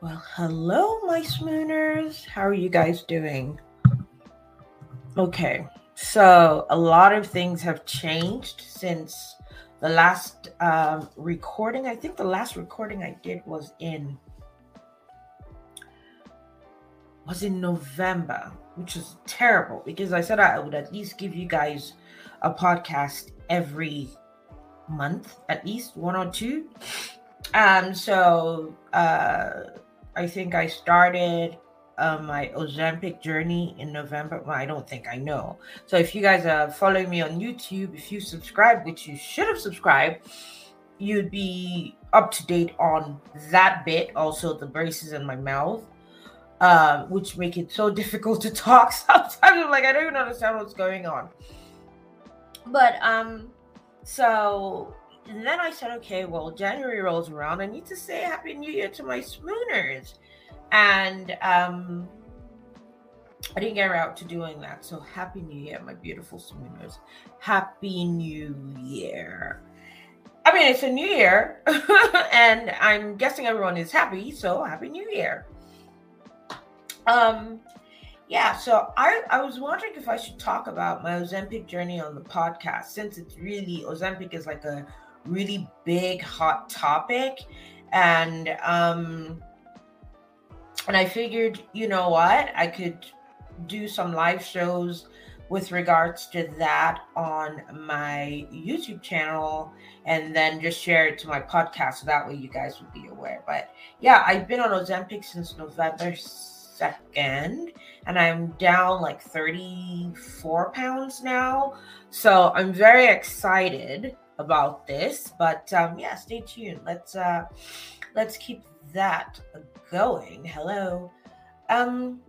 Well, hello, my Spooners. How are you guys doing? Okay, so a lot of things have changed since the last um, recording. I think the last recording I did was in was in November, which is terrible because I said I would at least give you guys a podcast every month, at least one or two. Um, so uh I think I started uh, my Ozempic journey in November. Well, I don't think I know. So if you guys are following me on YouTube, if you subscribe, which you should have subscribed, you'd be up to date on that bit. Also, the braces in my mouth, uh, which make it so difficult to talk sometimes. I'm like, I don't even understand what's going on. But um, so and then I said, okay, well, January rolls around. I need to say Happy New Year to my Spooners. And um, I didn't get around to doing that. So Happy New Year, my beautiful Spooners. Happy New Year. I mean, it's a new year, and I'm guessing everyone is happy. So Happy New Year. Um, yeah, so I, I was wondering if I should talk about my Ozempic journey on the podcast since it's really Ozempic is like a really big hot topic and um and I figured, you know what, I could do some live shows with regards to that on my YouTube channel and then just share it to my podcast so that way you guys would be aware. But yeah, I've been on Ozempic since November 2nd and I'm down like 34 pounds now. So I'm very excited about this. But um, yeah, stay tuned. Let's uh, let's keep that going. Hello. Um,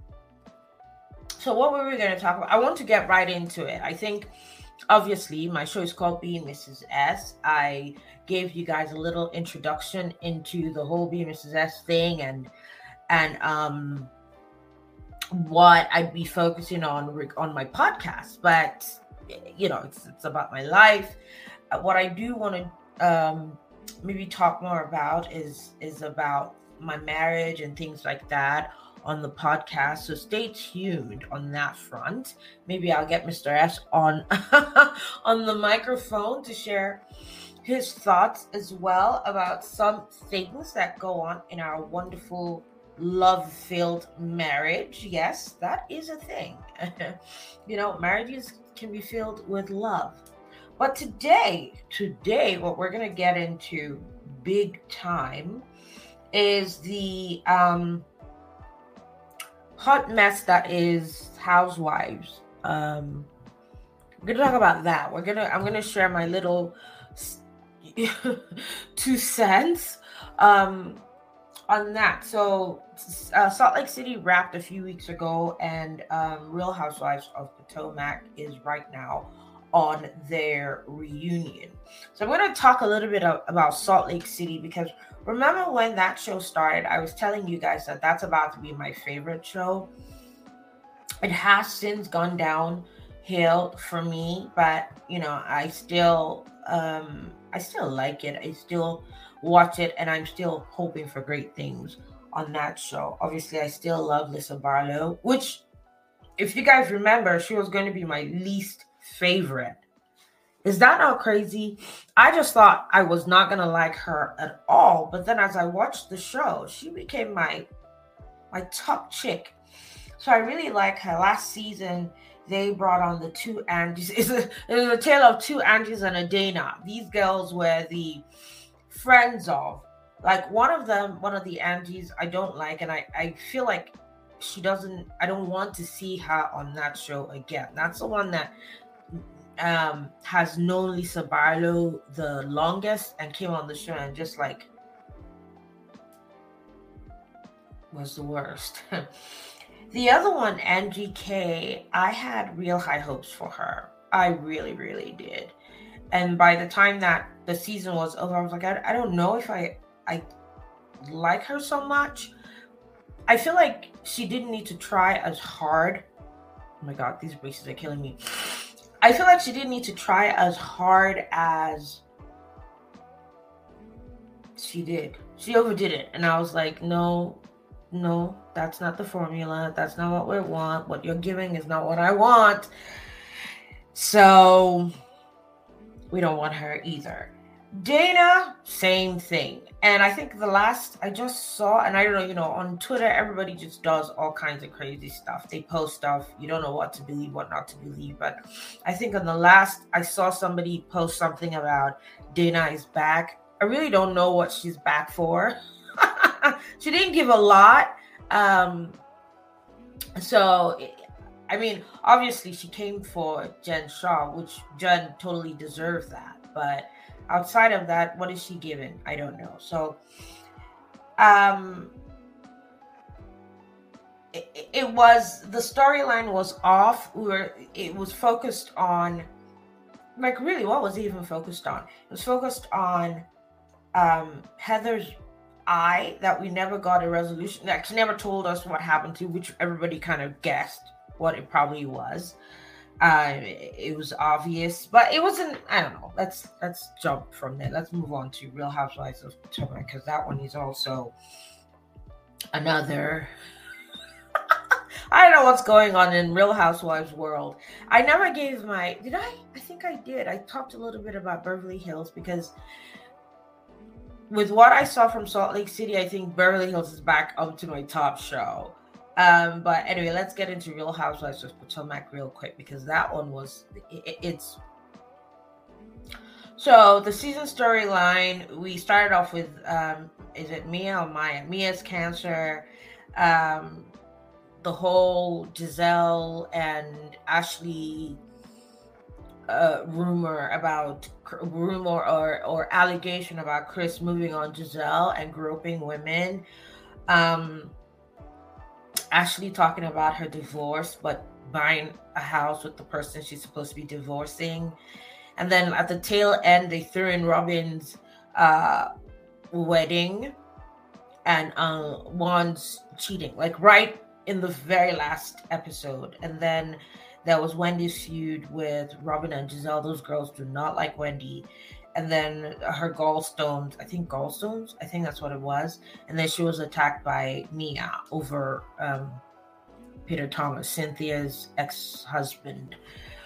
so what were we going to talk about? I want to get right into it. I think obviously my show is called Being Mrs. S. I gave you guys a little introduction into the whole Being Mrs. S thing and and um what I'd be focusing on on my podcast. But you know, it's, it's about my life what I do want to um, maybe talk more about is is about my marriage and things like that on the podcast. So stay tuned on that front. Maybe I'll get Mr. S on on the microphone to share his thoughts as well about some things that go on in our wonderful love-filled marriage. Yes, that is a thing. you know, marriages can be filled with love but today, today, what we're going to get into big time is the um, hot mess that is housewives. Um, we're gonna talk about that. We're gonna. I'm gonna share my little two cents um, on that. So, uh, Salt Lake City wrapped a few weeks ago, and um, Real Housewives of Potomac is right now on their reunion. So I'm going to talk a little bit about Salt Lake City because remember when that show started, I was telling you guys that that's about to be my favorite show. It has since gone downhill for me, but you know, I still um I still like it. I still watch it and I'm still hoping for great things on that show. Obviously, I still love Lisa Barlow, which if you guys remember, she was going to be my least favorite. Is that not crazy? I just thought I was not gonna like her at all, but then as I watched the show, she became my my top chick. So I really like her. Last season, they brought on the two Angies. It's a, it's a tale of two Angies and a Dana. These girls were the friends of. Like one of them, one of the Angies, I don't like, and I, I feel like she doesn't. I don't want to see her on that show again. That's the one that um, has known Lisa Barlow the longest and came on the show and just like was the worst. the other one, Angie K, I had real high hopes for her. I really, really did. And by the time that the season was over, I was like, I, I don't know if I I like her so much. I feel like she didn't need to try as hard. Oh my god, these braces are killing me I feel like she didn't need to try as hard as she did. She overdid it. And I was like, no, no, that's not the formula. That's not what we want. What you're giving is not what I want. So we don't want her either. Dana, same thing. And I think the last I just saw, and I don't know, you know, on Twitter, everybody just does all kinds of crazy stuff. They post stuff, you don't know what to believe, what not to believe. But I think on the last, I saw somebody post something about Dana is back. I really don't know what she's back for. she didn't give a lot. Um, so, I mean, obviously, she came for Jen Shah, which Jen totally deserves that. But outside of that, what is she given? I don't know. So, um, it, it was the storyline was off. We were it was focused on like really what was it even focused on? It was focused on um Heather's eye that we never got a resolution. Like she never told us what happened to, which everybody kind of guessed what it probably was. Uh, it was obvious, but it wasn't. I don't know. Let's let's jump from there. Let's move on to Real Housewives of Potomac because that one is also another. I don't know what's going on in Real Housewives world. I never gave my. Did I? I think I did. I talked a little bit about Beverly Hills because with what I saw from Salt Lake City, I think Beverly Hills is back up to my top show. Um, but anyway, let's get into Real Housewives of Potomac real quick because that one was it, it's so the season storyline. We started off with um, is it Mia or Maya? Mia's cancer. Um, the whole Gizelle and Ashley uh, rumor about rumor or or allegation about Chris moving on Gizelle and groping women. Um, Ashley talking about her divorce, but buying a house with the person she's supposed to be divorcing. And then at the tail end, they threw in Robyn's uh, wedding and uh, Juan's cheating, like right in the very last episode. And then there was Wendy's feud with Robyn and Gizelle. Those girls do not like Wendy and then her gallstones i think gallstones i think that's what it was. And then she was attacked by mia over um, peter thomas cynthia's ex-husband.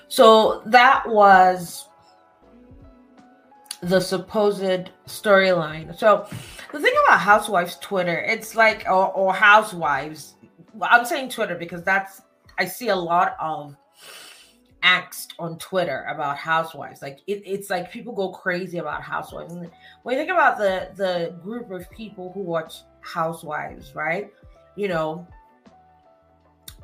So that was the supposed storyline. So the thing about housewives twitter it's like or, or housewives i'm saying twitter because that's i see a lot of angst on Twitter about housewives. Like it, it's like people go crazy about housewives. And when you think about the the group of people who watch housewives, right? You know,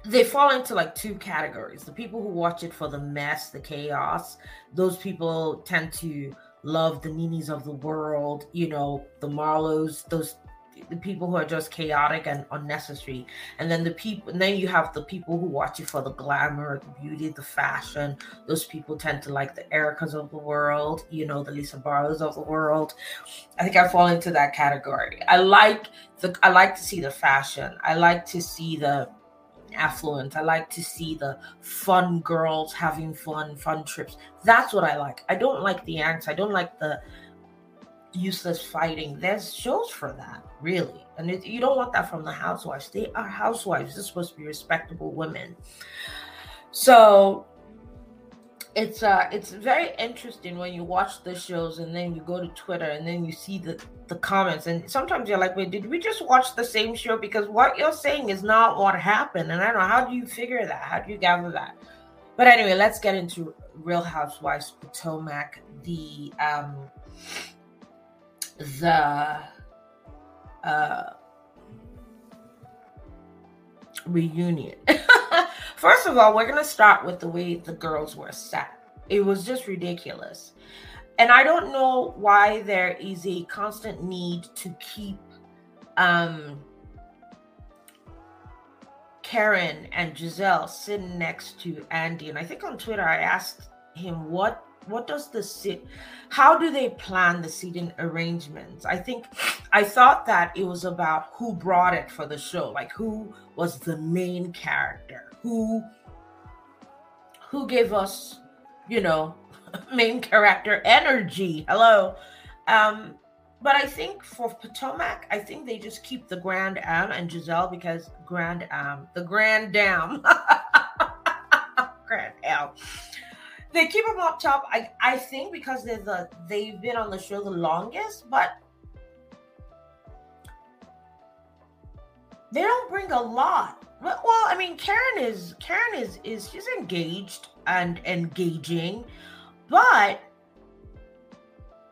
they fall into like two categories. The people who watch it for the mess, the chaos, those people tend to love the Nenes of the world, you know, the Marlos, those the people who are just chaotic and unnecessary and then the people and then you have the people who watch you for the glamour the beauty the fashion those people tend to like the ericas of the world you know the lisa barlows of the world i think i fall into that category i like the i like to see the fashion i like to see the affluent. I like to see the fun girls having fun, fun trips. That's what I like. I don't like the angst. I don't like the useless fighting. There's shows for that, really. And it, you don't want that from the housewives. They are housewives. They're supposed to be respectable women. So it's uh it's very interesting when you watch the shows and then you go to Twitter and then you see the the comments and sometimes you're like, wait, did we just watch the same show? Because what you're saying is not what happened. And I don't know how do you figure that? How do you gather that? But anyway, let's get into Real Housewives Potomac. The um the uh, reunion. First of all, we're going to start with the way the girls were set. It was just ridiculous. And I don't know why there is a constant need to keep um, Karen and Gizelle sitting next to Andy. And I think on Twitter, I asked him what what does the sit how do they plan the seating arrangements? I think i thought that it was about who brought it for the show like who was the main character who who gave us you know main character energy. Hello. Um but I think for Potomac, I think they just keep the Grand Am and Gizelle because Grand Am, the Grand Dam, Grand Am. They keep them up top. I, I think because they're the they've been on the show the longest, but they don't bring a lot. Well, I mean, Karen is Karen is is she's engaged and engaging, but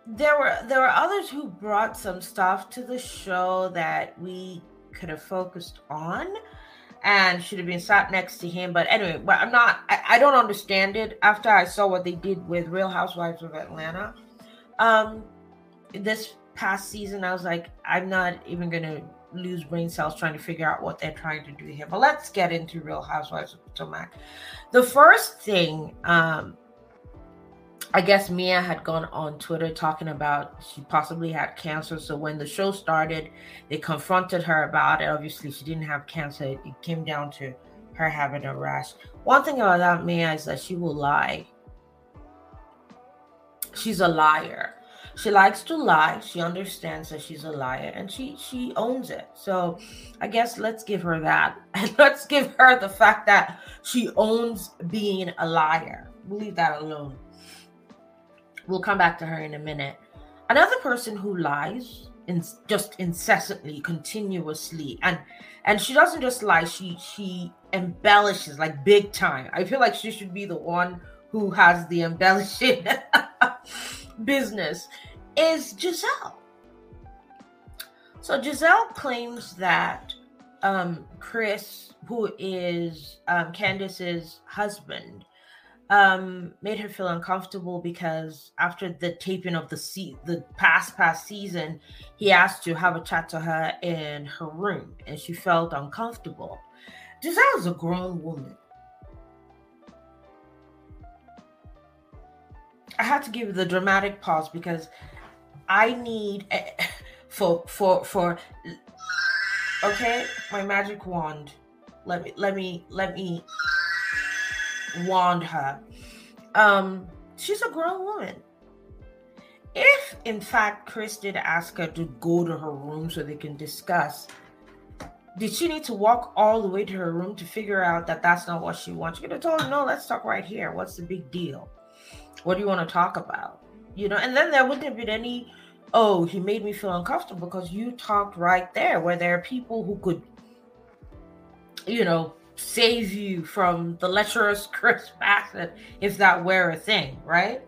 there were there were others who brought some stuff to the show that we could have focused on and should have been sat next to him. But anyway, but I'm not I, I don't understand it after I saw what they did with Real Housewives of Atlanta. Um this past season, I was like, I'm not even gonna lose brain cells trying to figure out what they're trying to do here. But let's get into Real Housewives of Potomac. The first thing um I guess Mia had gone on Twitter talking about she possibly had cancer. So when the show started, they confronted her about it. Obviously, she didn't have cancer. It came down to her having a rash. One thing about that Mia is that she will lie. She's a liar. She likes to lie. She understands that she's a liar and she she owns it. So I guess let's give her that. And let's give her the fact that she owns being a liar. We'll leave that alone. We'll come back to her in a minute. Another person who lies in just incessantly, continuously, and and she doesn't just lie, she she embellishes like big time. I feel like she should be the one who has the embellishing business is Gizelle? So Gizelle claims that um, Chris, who is um, Candiace's husband, um made her feel uncomfortable because after the taping of the se- the past past season he asked to have a chat to her in her room and she felt uncomfortable. Gizelle is a grown woman. I had to give the dramatic pause because I need for for for okay? My magic wand. Let me let me let me warned her. Um, she's a grown woman. If, in fact, Chris did ask her to go to her room so they can discuss, did she need to walk all the way to her room to figure out that that's not what she wants? She could have told him, no, let's talk right here. What's the big deal? What do you want to talk about? You know, and then there wouldn't have been any, oh, he made me feel uncomfortable because you talked right there where there are people who could, you know, save you from the lecherous Chris Bassett if that were a thing, right?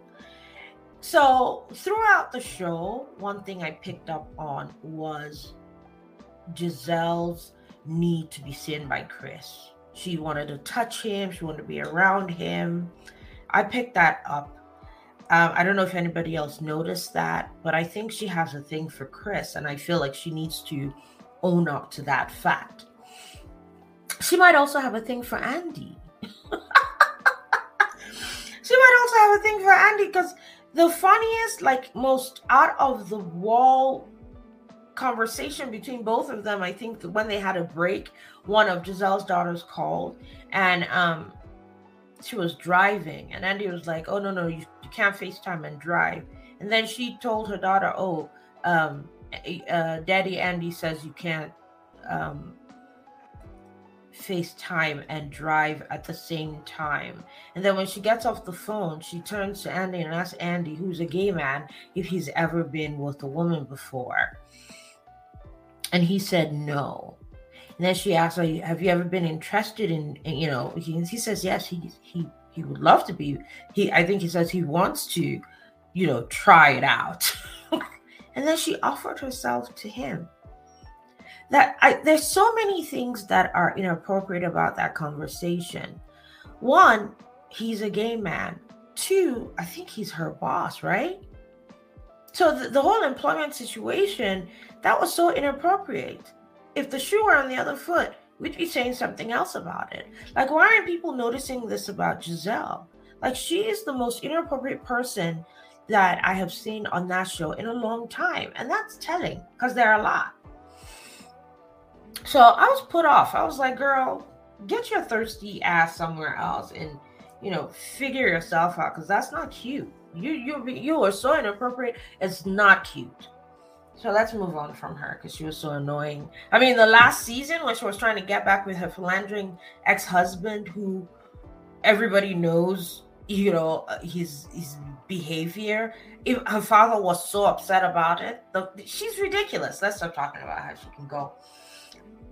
So throughout the show, one thing I picked up on was Gizelle's need to be seen by Chris. She wanted to touch him, she wanted to be around him. I picked that up. Um, I don't know if anybody else noticed that, but I think she has a thing for Chris, and I feel like she needs to own up to that fact. She might also have a thing for Andy. she might also have a thing for Andy because the funniest, like most out of the wall conversation between both of them, I think when they had a break, one of Gizelle's daughters called and um she was driving and Andy was like, Oh no, no, you, you can't FaceTime and drive. And then she told her daughter, Oh, um uh, Daddy Andy says you can't um FaceTime and drive at the same time. And then when she gets off the phone, she turns to Andy and asks Andy, who's a gay man, if he's ever been with a woman before. And he said no. And then she asks, "Have you ever been interested in, in you know?" He, he says yes. He he he would love to be. He I think he says he wants to, you know, try it out. and then she offered herself to him that I, there's so many things that are inappropriate about that conversation. One, he's a gay man. Two, I think he's her boss, right? So the, the whole employment situation that was so inappropriate. If the shoe were on the other foot, we'd be saying something else about it. Like, why aren't people noticing this about Gizelle? Like, she is the most inappropriate person that I have seen on that show in a long time. And that's telling because there are a lot. So I was put off. I was like, girl, get your thirsty ass somewhere else and you know figure yourself out because that's not cute. You you you are so inappropriate. It's not cute. So let's move on from her because she was so annoying. I mean, the last season when she was trying to get back with her philandering ex-husband, who everybody knows, you know, uh, his his behavior. If her father was so upset about it, the, she's ridiculous. Let's stop talking about how she can go.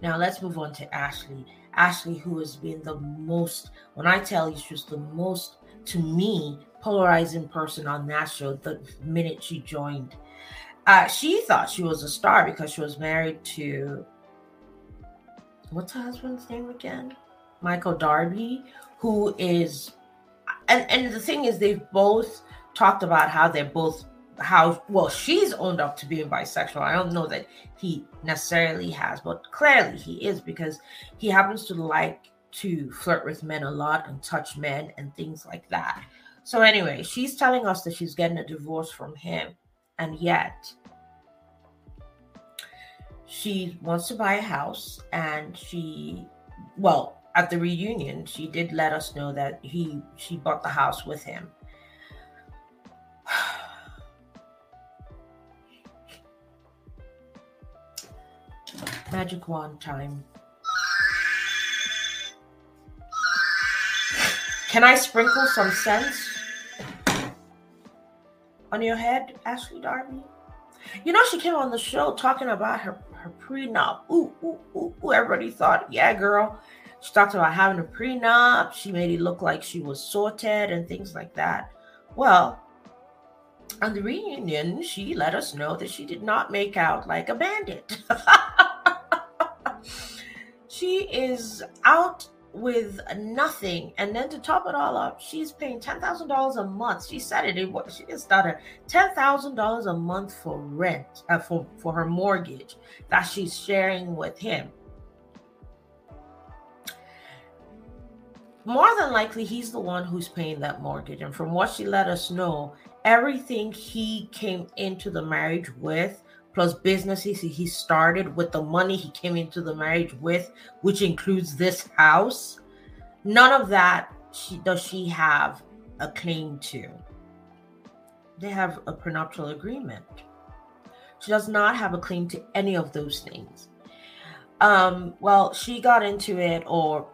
Now let's move on to Ashley. Ashley, who has been the most, when I tell you, she's the most, to me, polarizing person on that show the minute she joined. Uh, she thought she was a star because she was married to, what's her husband's name again? Michael Darby, who is, and, and the thing is, they've both talked about how they're both how well she's owned up to being bisexual. I don't know that he necessarily has, but clearly he is because he happens to like to flirt with men a lot and touch men and things like that. So anyway, she's telling us that she's getting a divorce from him, and yet she wants to buy a house and she well at the reunion she did let us know that he she bought the house with him Magic wand time. Can I sprinkle some sense on your head, Ashley Darby? You know, she came on the show talking about her, her prenup. Ooh, ooh, ooh, ooh. Everybody thought, yeah, girl. She talked about having a prenup. She made it look like she was sorted and things like that. Well, on the reunion, she let us know that she did not make out like a bandit. she is out with nothing. And then to top it all up she's paying $10000 a month. She said it, it she just started $10000 a month for rent uh, for, for her mortgage that she's sharing with him. More than likely he's the one who's paying that mortgage. And from what she let us know everything he came into the marriage with plus businesses he started with the money he came into the marriage with, which includes this house. None of that she, does she have a claim to. They have a prenuptial agreement. She does not have a claim to any of those things. Um, well, she got into it, or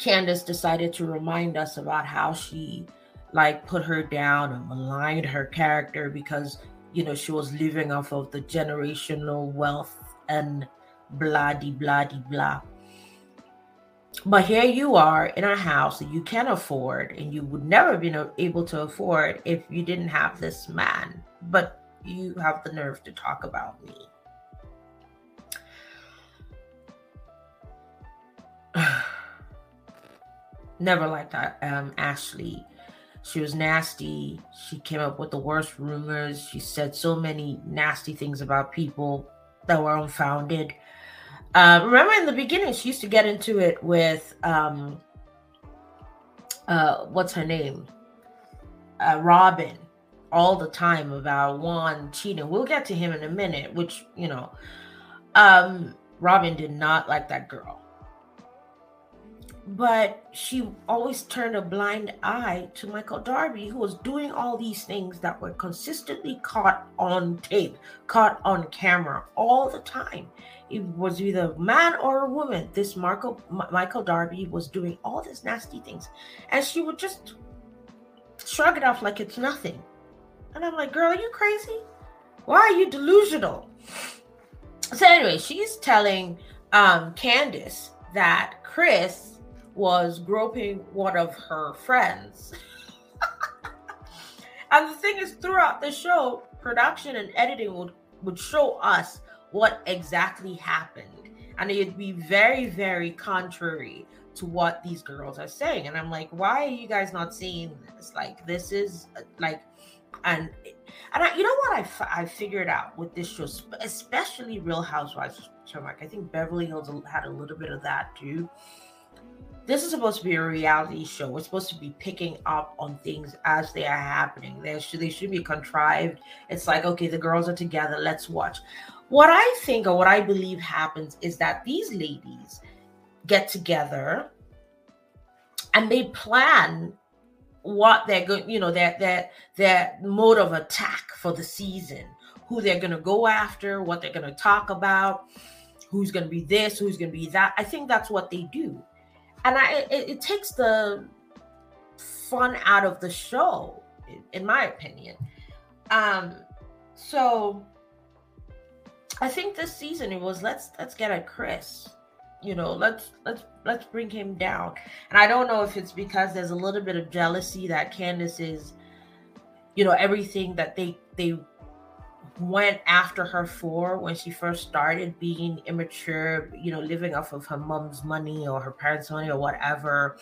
Candiace decided to remind us about how she like put her down and maligned her character because you know, she was living off of the generational wealth and blah de blah blah. But here you are in a house that you can afford and you would never have been able to afford if you didn't have this man. But you have the nerve to talk about me. never liked um, Ashley she was nasty. She came up with the worst rumors. She said so many nasty things about people that were unfounded. Uh, remember in the beginning, she used to get into it with um, uh, what's her name, uh, Robyn, all the time about Juan cheating. We'll get to him in a minute. Which you know, um, Robyn did not like that girl but she always turned a blind eye to Michael Darby, who was doing all these things that were consistently caught on tape, caught on camera all the time. It was either a man or a woman. This Marco, Michael Darby was doing all these nasty things, and she would just shrug it off like it's nothing. And I'm like, girl, are you crazy? Why are you delusional? So anyway, she's telling um, Candiace that Chris was groping one of her friends. and the thing is, throughout the show, production and editing would, would show us what exactly happened. And it'd be very, very contrary to what these girls are saying. And I'm like, why are you guys not seeing this? Like, this is like, and and I, you know what I, f- I figured out with this show, especially Real Housewives of I think Beverly Hills had a little bit of that too this is supposed to be a reality show. We're supposed to be picking up on things as they are happening. They should they should be contrived. It's like, okay, the girls are together, let's watch. What I think or what I believe happens is that these ladies get together and they plan what they're going, you know, their their their mode of attack for the season who they're going to go after, what they're going to talk about, who's going to be this, who's going to be that. I think that's what they do. And I it, it takes the fun out of the show in my opinion. Um so I think this season it was let's let's get at Chris. You know, let's let's let's bring him down. And I don't know if it's because there's a little bit of jealousy that Candiace is, you know, everything that they they went after her for when she first started being immature, you know, living off of her mom's money or her parents' money or whatever,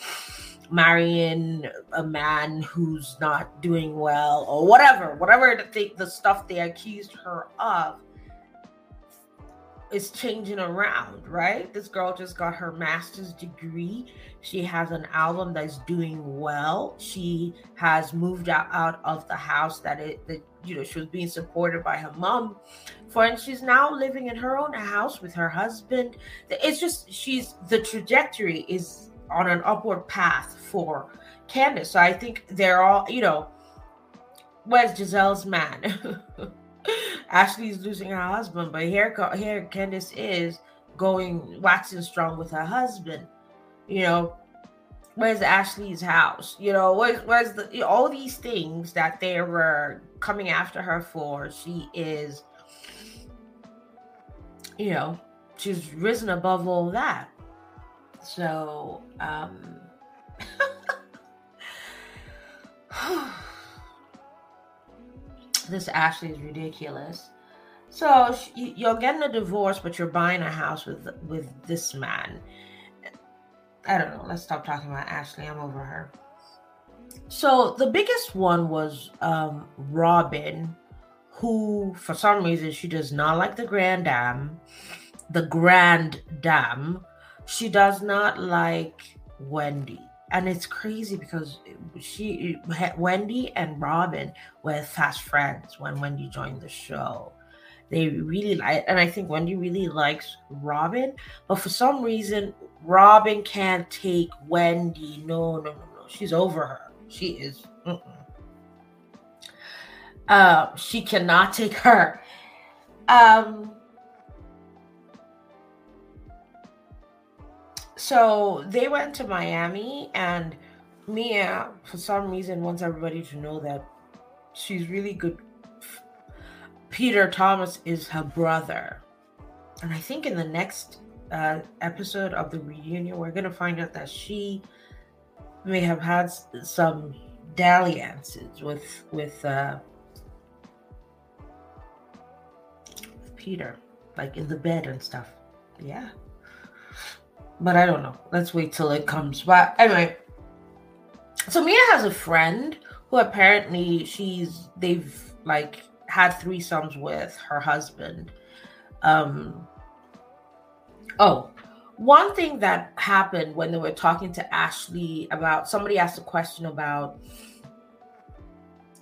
marrying a man who's not doing well or whatever, whatever the, the stuff they accused her of is changing around, right? This girl just got her master's degree. She has an album that's doing well. She has moved out, out of the house that it that you know she was being supported by her mom for and she's now living in her own house with her husband. It's just she's the trajectory is on an upward path for Candiace. So I think they're all, you know, where's Gizelle's man? Ashley's losing her husband, but here, here Candiace is going waxing strong with her husband. You know, where's Ashley's house? You know, where's where's the all these things that they were coming after her for? She is, you know, she's risen above all that. So, um, this Ashley is ridiculous. So you're getting a divorce, but you're buying a house with with this man. I don't know. Let's stop talking about Ashley. I'm over her. So the biggest one was um, Robyn, who for some reason she does not like the Grand Dame. The Grand Dame. She does not like Wendy and it's crazy because she wendy and robin were fast friends when wendy joined the show. They really like and i think wendy really likes robin but for some reason robin can't take wendy. No no no no. She's over her. She is uh, she cannot take her. Um so they went to Miami, and Mia, for some reason, wants everybody to know that she's really good. Peter Thomas is her brother. And I think in the next uh, episode of the reunion, we're going to find out that she may have had some dalliances with with uh, Peter, like in the bed and stuff. Yeah but I don't know. Let's wait till it comes. But anyway, so Mia has a friend who apparently she's they've like had three threesomes with her husband. Um oh, one thing that happened when they were talking to Ashley about somebody asked a question about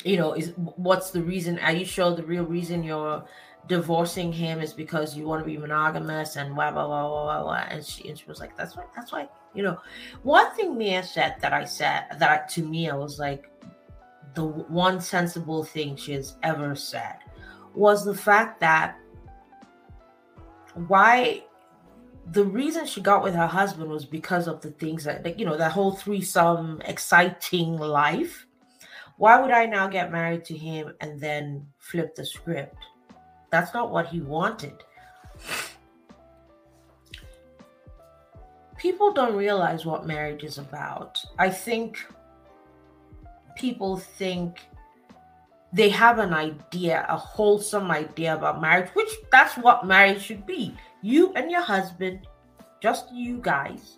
you know, is what's the reason? Are you sure the real reason you're divorcing him is because you want to be monogamous and blah blah blah blah blah. And she and she was like, "That's why that's why You know, one thing Mia said that I said that to me, I was like, the one sensible thing she has ever said was the fact that why the reason she got with her husband was because of the things that you know that whole threesome exciting life. Why would i now get married to him and then flip the script that's not what he wanted. People don't realize what marriage is about. I think people think they have an idea, a wholesome idea about marriage, which that's what marriage should be. You and your husband, just you guys.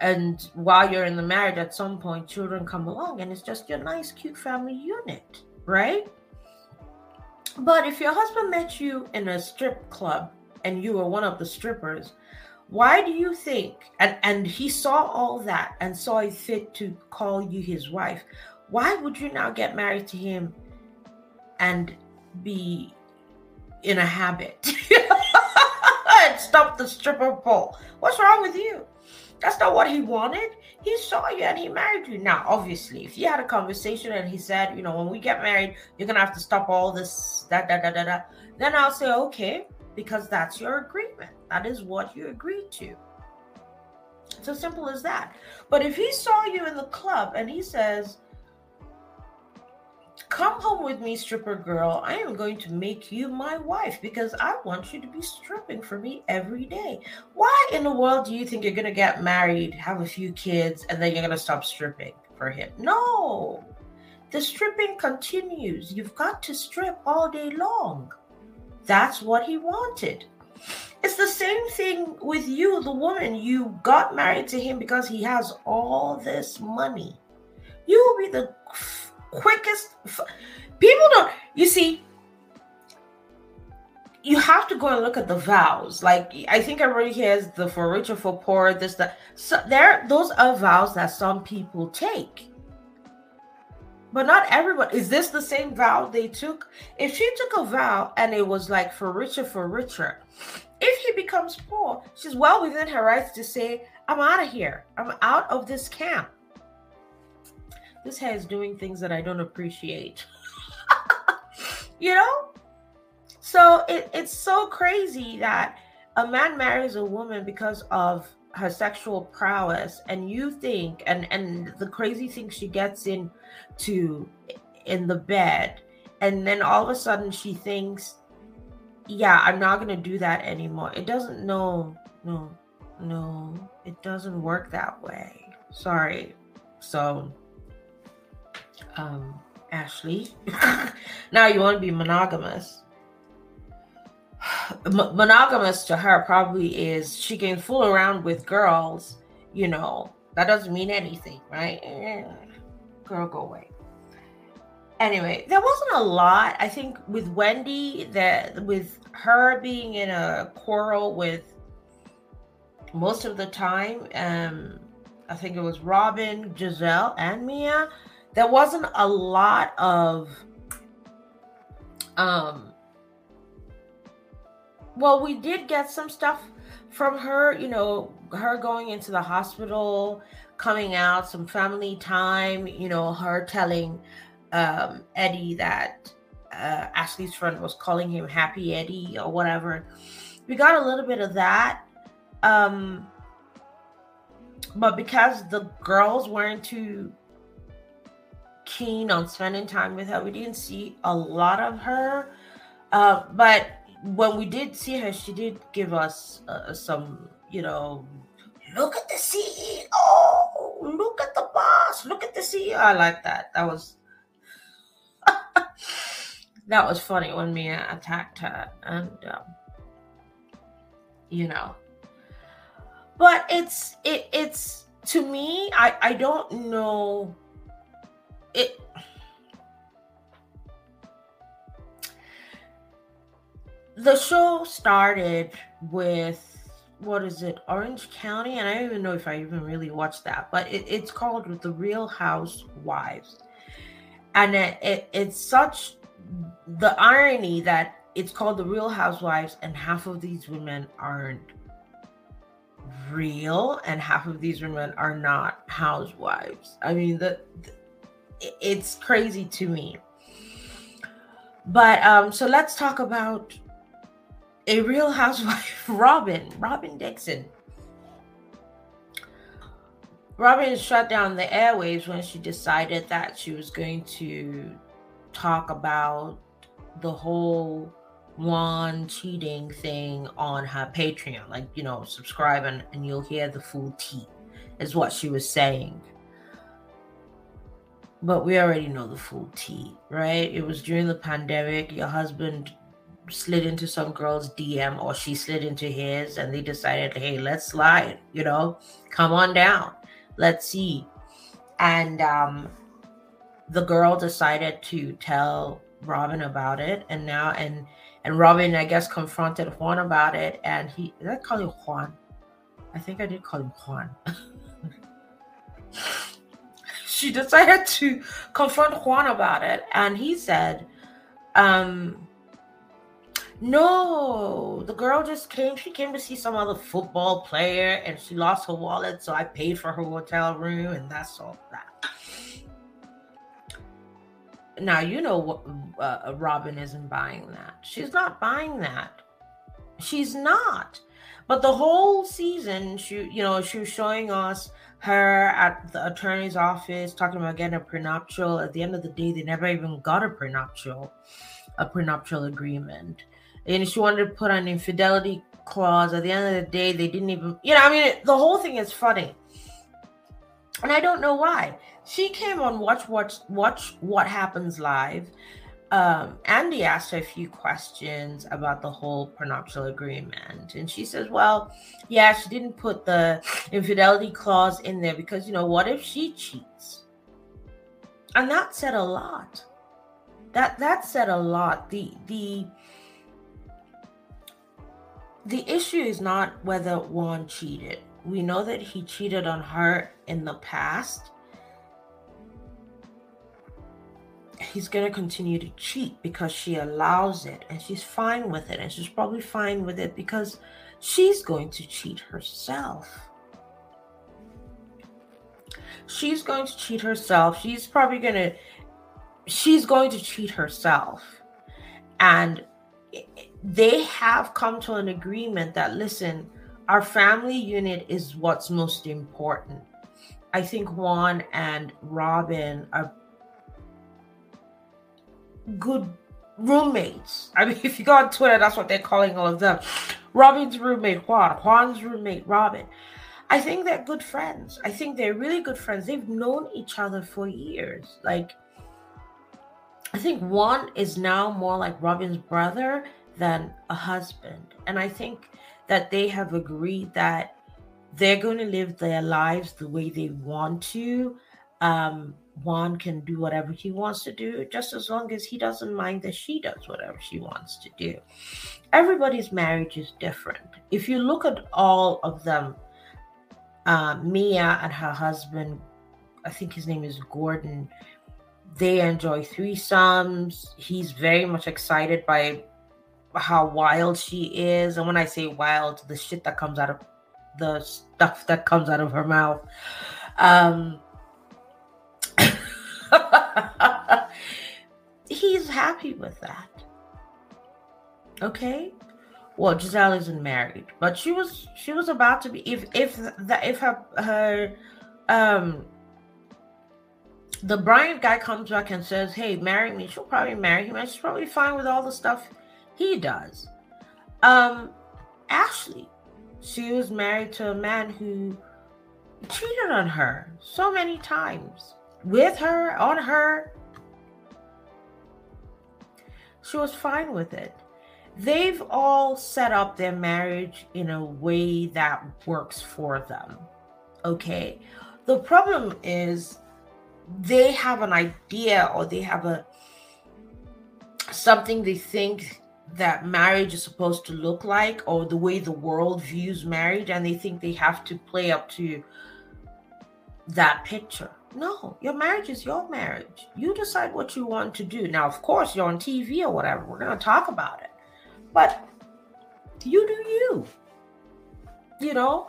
And while you're in the marriage, at some point, children come along and it's just your nice, cute family unit, right? But if your husband met you in a strip club and you were one of the strippers, why do you think and and he saw all that and saw it fit to call you his wife why would you now get married to him and be in a habit and stop the stripper pole? What's wrong with you That's not what he wanted. He saw you and he married you. Now, obviously, if you had a conversation and he said, you know, when we get married, you're gonna have to stop all this, da da da da da, then I'll say, okay, because that's your agreement. That is what you agreed to. It's as simple as that. But if he saw you in the club and he says, Come home with me, stripper girl. I am going to make you my wife because I want you to be stripping for me every day. Why in the world do you think you're going to get married, have a few kids, and then you're going to stop stripping for him? No. The stripping continues. You've got to strip all day long. That's what he wanted. It's the same thing with you, the woman. You got married to him because he has all this money. You will be the quickest. People don't. You see, you have to go and look at the vows. Like I think everybody hears the for rich or for poor. This that. So there, those are vows that some people take. But not everyone. Is this the same vow they took? If she took a vow and it was like for richer, for richer, if he becomes poor, she's well within her rights to say, I'm out of here. I'm out of this camp this hair is doing things that I don't appreciate. you know? So it, it's so crazy that a man marries a woman because of her sexual prowess and you think and and the crazy thing she gets in to in the bed and then all of a sudden she thinks yeah i'm not to do that anymore it doesn't no no no it doesn't work that way sorry so um, Ashley. now you want to be monogamous. M- monogamous to her probably is she can fool around with girls, you know, that doesn't mean anything, right? Eh, girl, go away. Anyway, there wasn't a lot. I think with Wendy, that with her being in a quarrel with most of the time, um, I think it was Robyn, Gizelle, and Mia there wasn't a lot of um well we did get some stuff from her you know her going into the hospital coming out some family time you know her telling um eddie that uh, ashley's friend was calling him happy eddie or whatever. We got a little bit of that um but because the girls weren't too keen on spending time with her. We didn't see a lot of her, uh, but when we did see her, she did give us uh, some, you know, look at the CEO, Oh, look at the boss, look at the CEO. I like that. That was that was funny when Mia attacked her, and um, you know, but it's it it's to me. I I don't know it the show started with what is it orange county? And i don't even know if i even really watched that but it, it's called the real housewives. And it, it, it's such the irony that it's called the real housewives and half of these women aren't real and half of these women are not housewives. I mean the, the it's crazy to me. But um, so let's talk about a real housewife, Robyn, Robyn Dixon. Robyn shut down the airwaves when she decided that she was going to talk about the whole Juan cheating thing on her Patreon. Like, you know, subscribe and, and you'll hear the full tea, is what she was saying but we already know the full tea, right? It was during the pandemic. Your husband slid into some girl's DM or she slid into his and they decided, hey, let's slide, you know, come on down. Let's see. And um the girl decided to tell Robyn about it and now and and Robyn I guess confronted Juan about it and he did I call him Juan? I think I did call him Juan. she decided to confront Juan about it. And he said, um, No, the girl just came. She came to see some other football player and she lost her wallet. So I paid for her hotel room and that's all that. Now, you know what uh, Robyn isn't buying that. She's not buying that. She's not. But the whole season, she, you know, she was showing us her at the attorney's office talking about getting a prenuptial. At the end of the day, they never even got a prenuptial, a prenuptial agreement and she wanted to put an infidelity clause. At the end of the day, they didn't even, you know, I mean, the whole thing is funny. And I don't know why. She came on Watch Watch Watch What Happens Live. Um, Andy asked her a few questions about the whole prenuptial agreement, and she says, "Well, yeah, she didn't put the infidelity clause in there because you know what if she cheats?" And that said a lot. That that said a lot. The the the issue is not whether Juan cheated. We know that he cheated on her in the past. He's going to continue to cheat because she allows it and she's fine with it. And she's probably fine with it because she's going to cheat herself. She's going to cheat herself. She's probably going to she's going to cheat herself. And they have come to an agreement that listen, our family unit is what's most important. I think Juan and Robyn are good roommates. I mean, if you go on Twitter, that's what they're calling all of them. Robyn's roommate Juan, Juan's roommate Robyn. I think they're good friends. I think they're really good friends. They've known each other for years. Like, I think Juan is now more like Robyn's brother than a husband. And I think that they have agreed that they're going to live their lives the way they want to. Um, Juan can do whatever he wants to do, just as long as he doesn't mind that she does whatever she wants to do. Everybody's marriage is different. If you look at all of them, uh, Mia and her husband, I think his name is Gordon, they enjoy threesomes. He's very much excited by how wild she is. And when I say wild, the shit that comes out of the stuff that comes out of her mouth. Um, he's happy with that. Okay. Well, Gizelle isn't married, but she was she was about to be if if that if her her um the Bryant guy comes back and says, Hey, marry me, she'll probably marry him and she's probably fine with all the stuff he does. Um, Ashley, she was married to a man who cheated on her so many times with her, on her. She was fine with it. They've all set up their marriage in a way that works for them. Okay. The problem is they have an idea or they have a something they think that marriage is supposed to look like or the way the world views marriage and they think they have to play up to that picture. No, your marriage is your marriage. You decide what you want to do. Now, of course, you're on TV or whatever. We're going to talk about it. But you do you. You know?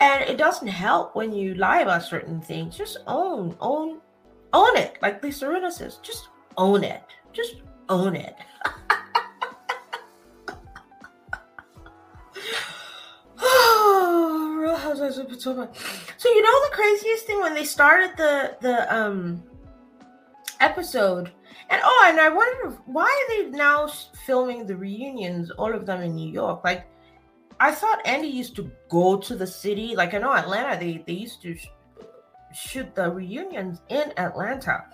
And it doesn't help when you lie about certain things. Just own, own, own it. Like Lisa Rinna says, just own it. Just own it. So you know the craziest thing when they started the the um episode, and oh, and I wonder why are they now filming the reunions, all of them in New York? Like, I thought Andy used to go to the city. Like I know Atlanta, they they used to sh- shoot the reunions in Atlanta.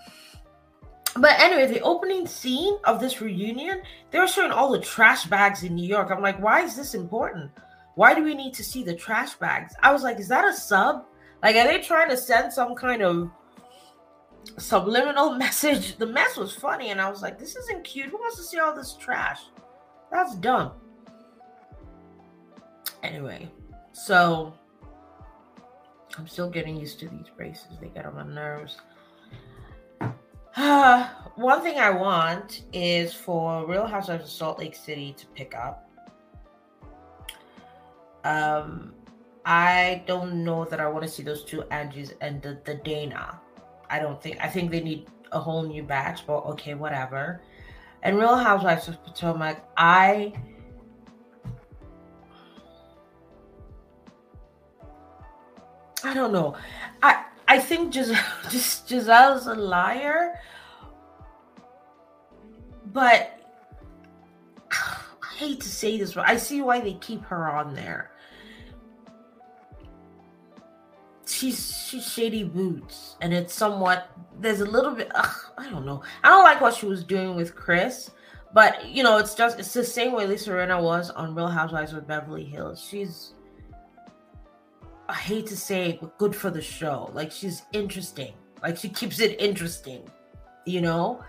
But anyway, the opening scene of this reunion, they were showing all the trash bags in New York. I'm like, why is this important? Why do we need to see the trash bags? I was like, is that a sub? Like, are they trying to send some kind of subliminal message? The mess was funny, and I was like, this isn't cute. Who wants to see all this trash? That's dumb. Anyway, so I'm still getting used to these braces. They get on my nerves. Uh, one thing I want is for Real Housewives of Salt Lake City to pick up. Um, I don't know that I want to see those two Angies and the, the Dana. I don't think. I think they need a whole new batch, but okay, whatever. And Real Housewives of Potomac, I I don't know. I I think Gizelle, just Gizelle's a liar, but hate to say this, but I see why they keep her on there. She's she's shady boots, and it's somewhat. There's a little bit. Ugh, I don't know. I don't like what she was doing with Chris, but you know, it's just it's the same way Lisa Rinna was on Real Housewives of Beverly Hills. She's I hate to say it, but good for the show. Like she's interesting. Like she keeps it interesting, you know?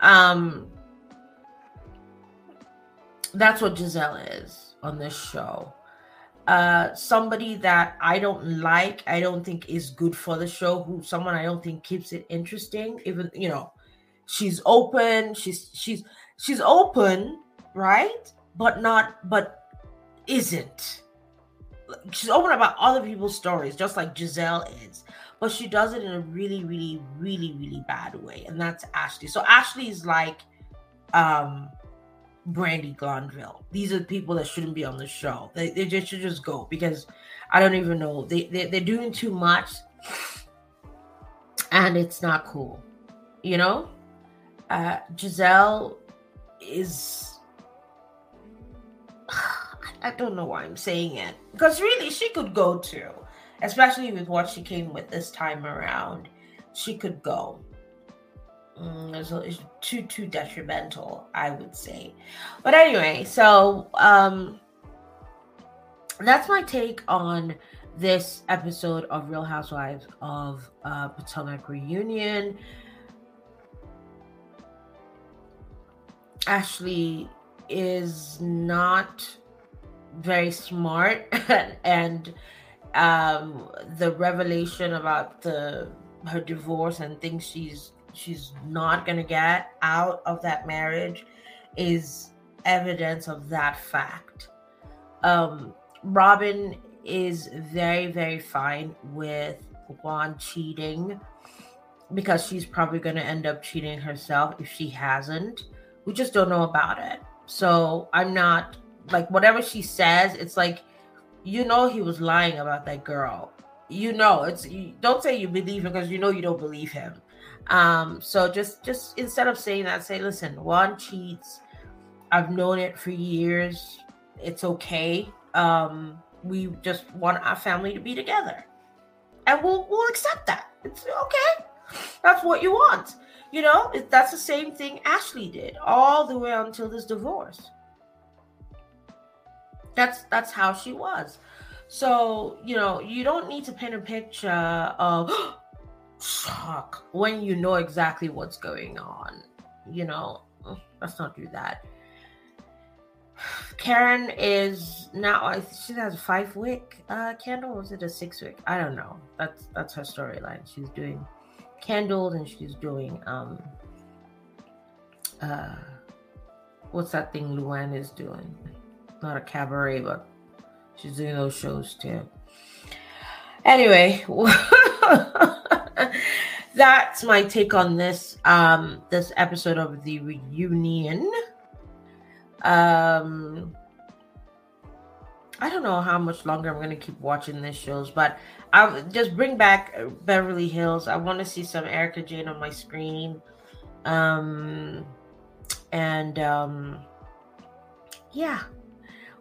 Um that's what Gizelle is on this show. Uh somebody that I don't like, I don't think is good for the show, who someone I don't think keeps it interesting. Even you know, she's open, she's she's she's open, right? But not but isn't she's open about other people's stories, just like Gizelle is, but she does it in a really, really, really, really bad way, and that's Ashley. So Ashley is like um Brandi Glanville. These are the people that shouldn't be on the show. They, they just should just go because I don't even know. They, they they're doing too much, and it's not cool. You know, uh, Gizelle is I don't know why I'm saying it because really she could go too, especially with what she came with this time around. She could go. Mm, it's, it's too too detrimental, I would say. But anyway, so um, that's my take on this episode of Real Housewives of uh, Potomac reunion. Ashley is not very smart and um the revelation about the her divorce and things she's she's not gonna get out of that marriage is evidence of that fact um robyn is very very fine with juan cheating because she's probably going to end up cheating herself if she hasn't we just don't know about it so i'm not like whatever she says, it's like you know he was lying about that girl. You know, it's you, don't say you believe him because you know you don't believe him. Um, so just just instead of saying that, say, listen, Juan cheats. I've known it for years. It's okay. Um, we just want our family to be together. And we'll we'll accept that. It's okay. That's what you want. You know, that's the same thing Ashley did all the way until this divorce. That's that's how she was. So, you know, you don't need to paint a picture of shock when you know exactly what's going on. You know, let's not do that. Karen is now she has a five wick uh candle was it a six wick? I don't know. That's that's her storyline. She's doing candles and she's doing um uh what's that thing Luann is doing? not a cabaret, but she's doing those shows too. Anyway, that's my take on this um this episode of the reunion. Um I don't know how much longer I'm gonna keep watching these shows, but I'll just bring back Beverly Hills. I want to see some Erika Jayne on my screen. Um and um yeah,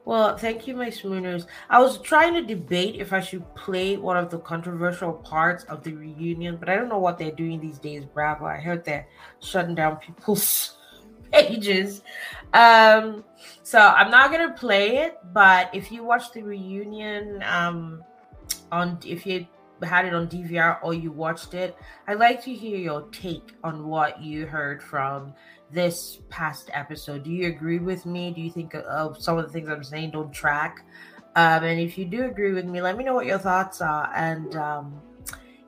well, thank you, my Spooners. I was trying to debate if I should play one of the controversial parts of the reunion, but I don't know what they're doing these days, Bravo. I heard they're shutting down people's pages. Um, so I'm not gonna play it, but if you watch the reunion, um, on if you had it on DVR or you watched it, I'd like to hear your take on what you heard from this past episode. Do you agree with me? Do you think of some of the things I'm saying don't track? Um, and if you do agree with me, let me know what your thoughts are. And um,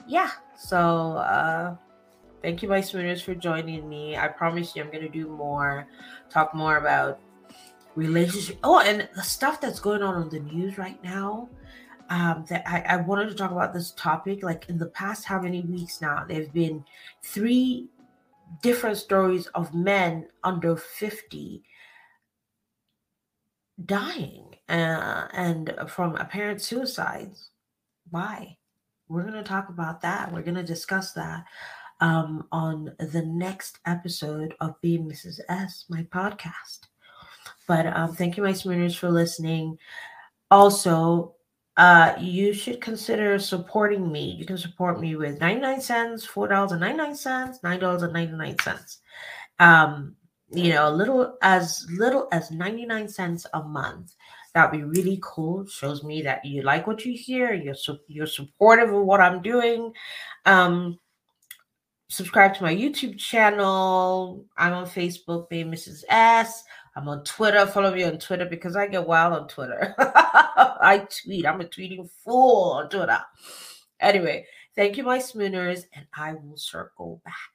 yeah, so uh, Thank you, my Spooners, for joining me. I promise you, I'm going to do more, talk more about relationship. Oh, and the stuff that's going on on the news right now. Um, that I, I wanted to talk about this topic. Like in the past, how many weeks now? There have been three different stories of men under 50 dying uh, and from apparent suicides. Why? We're going to talk about that. We're going to discuss that um, on the next episode of Being Mrs. S, my podcast. But um, thank you, my Spooners, for listening. Also, uh, you should consider supporting me. You can support me with 99 cents, $4.99, $9.99. Um, you know, a little as little as 99 cents a month. That'd be really cool. Shows me that you like what you hear. You're you're supportive of what I'm doing. Um, subscribe to my YouTube channel. I'm on Facebook, Being Mrs. S. I'm on Twitter. Follow me on Twitter because I get wild on Twitter. I tweet. I'm a tweeting fool on Twitter. Anyway, thank you, my Spooners, and I will circle back.